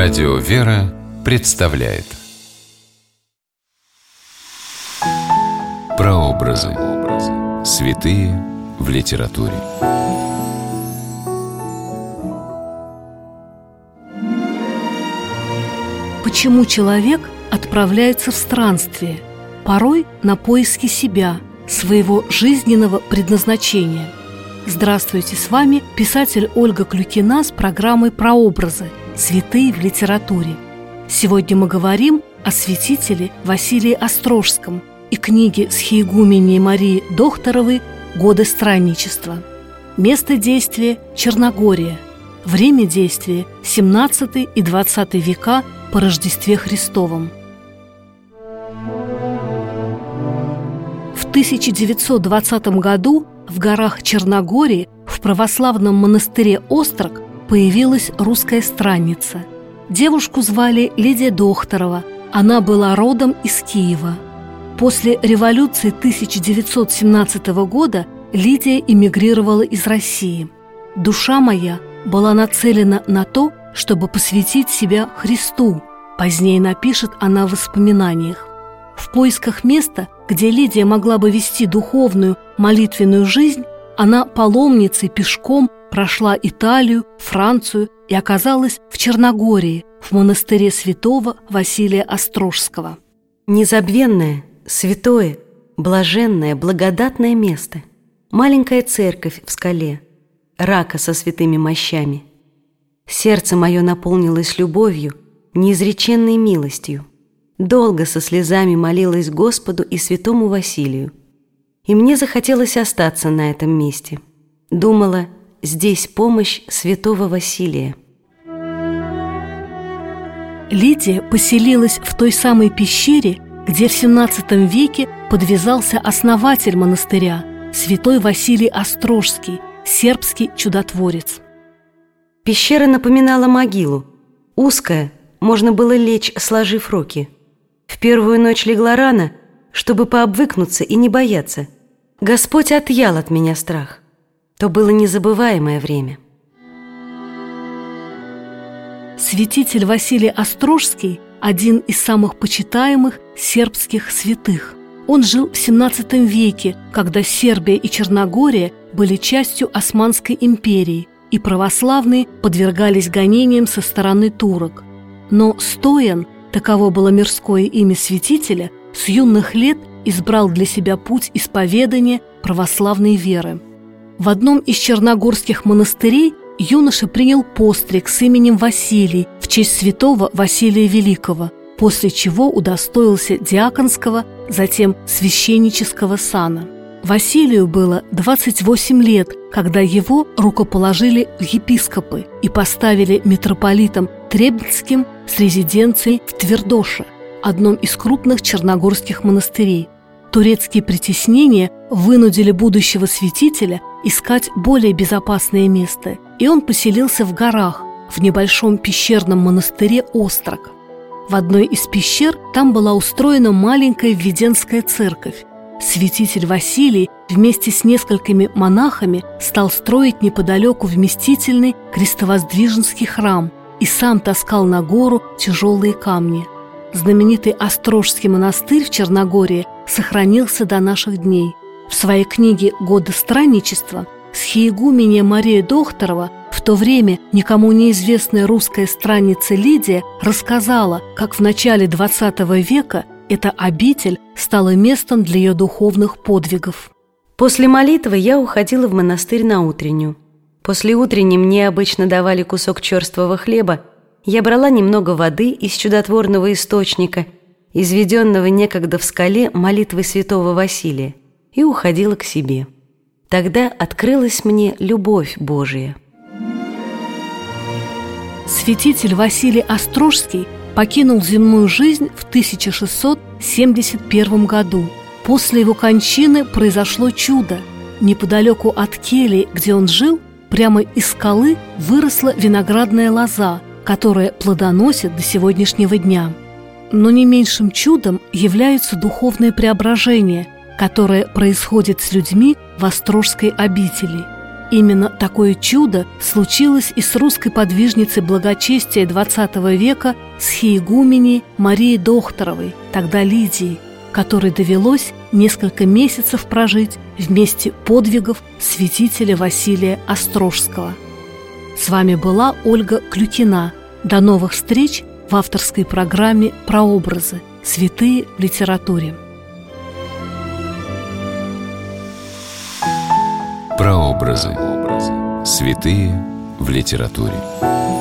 Радио «Вера» представляет Прообразы. Святые в литературе. Почему человек отправляется в странствие, порой на поиски себя, своего жизненного предназначения? Здравствуйте, с вами писатель Ольга Клюкина с программой «Прообразы. Святые в литературе». Сегодня мы говорим о святителе Василии Острожском и книге схиегумении Марии Докторовой «Годы странничества». Место действия – Черногория. Время действия – 17 и 20 века по Рождестве Христовом. 1920 году в горах Черногории в православном монастыре Острог появилась русская странница. Девушку звали Лидия Докторова. Она была родом из Киева. После революции 1917 года Лидия эмигрировала из России. «Душа моя была нацелена на то, чтобы посвятить себя Христу», позднее напишет она в воспоминаниях. В поисках места, где Лидия могла бы вести духовную, молитвенную жизнь, она паломницей пешком прошла Италию, Францию и оказалась в Черногории, в монастыре святого Василия Острожского. Незабвенное, святое, блаженное, благодатное место. Маленькая церковь в скале, рака со святыми мощами. Сердце мое наполнилось любовью, неизреченной милостью. Долго со слезами молилась Господу и святому Василию. И мне захотелось остаться на этом месте. Думала, здесь помощь святого Василия. Лидия поселилась в той самой пещере, где в XVII веке подвязался основатель монастыря, святой Василий Острожский, сербский чудотворец. Пещера напоминала могилу. Узкая, можно было лечь, сложив руки – первую ночь легла рано, чтобы пообвыкнуться и не бояться. Господь отъял от меня страх. То было незабываемое время. Святитель Василий Острожский – один из самых почитаемых сербских святых. Он жил в XVII веке, когда Сербия и Черногория были частью Османской империи, и православные подвергались гонениям со стороны турок. Но Стоян – таково было мирское имя святителя, с юных лет избрал для себя путь исповедания православной веры. В одном из черногорских монастырей юноша принял постриг с именем Василий в честь святого Василия Великого, после чего удостоился диаконского, затем священнического сана. Василию было 28 лет, когда его рукоположили в епископы и поставили митрополитом Требницким с резиденцией в Твердоше, одном из крупных черногорских монастырей. Турецкие притеснения вынудили будущего святителя искать более безопасное место, и он поселился в горах, в небольшом пещерном монастыре Острог. В одной из пещер там была устроена маленькая Введенская церковь. Святитель Василий вместе с несколькими монахами стал строить неподалеку вместительный крестовоздвиженский храм – и сам таскал на гору тяжелые камни. Знаменитый Острожский монастырь в Черногории сохранился до наших дней. В своей книге «Годы странничества» схиегуменья Мария Докторова, в то время никому неизвестная русская странница Лидия, рассказала, как в начале XX века эта обитель стала местом для ее духовных подвигов. После молитвы я уходила в монастырь на утреннюю. После утренней мне обычно давали кусок черствого хлеба, я брала немного воды из чудотворного источника, изведенного некогда в скале молитвы святого Василия, и уходила к себе. Тогда открылась мне любовь Божия. Святитель Василий Острожский покинул земную жизнь в 1671 году. После его кончины произошло чудо. Неподалеку от кельи, где он жил, Прямо из скалы выросла виноградная лоза, которая плодоносит до сегодняшнего дня. Но не меньшим чудом являются духовные преображения, которые происходят с людьми в Острожской обители. Именно такое чудо случилось и с русской подвижницей благочестия XX века с хиегуменей Марией Дохторовой, тогда Лидией, которой довелось несколько месяцев прожить вместе подвигов святителя Василия Острожского. С вами была Ольга Клюкина. До новых встреч в авторской программе «Прообразы. Святые в литературе». Прообразы. Святые в литературе.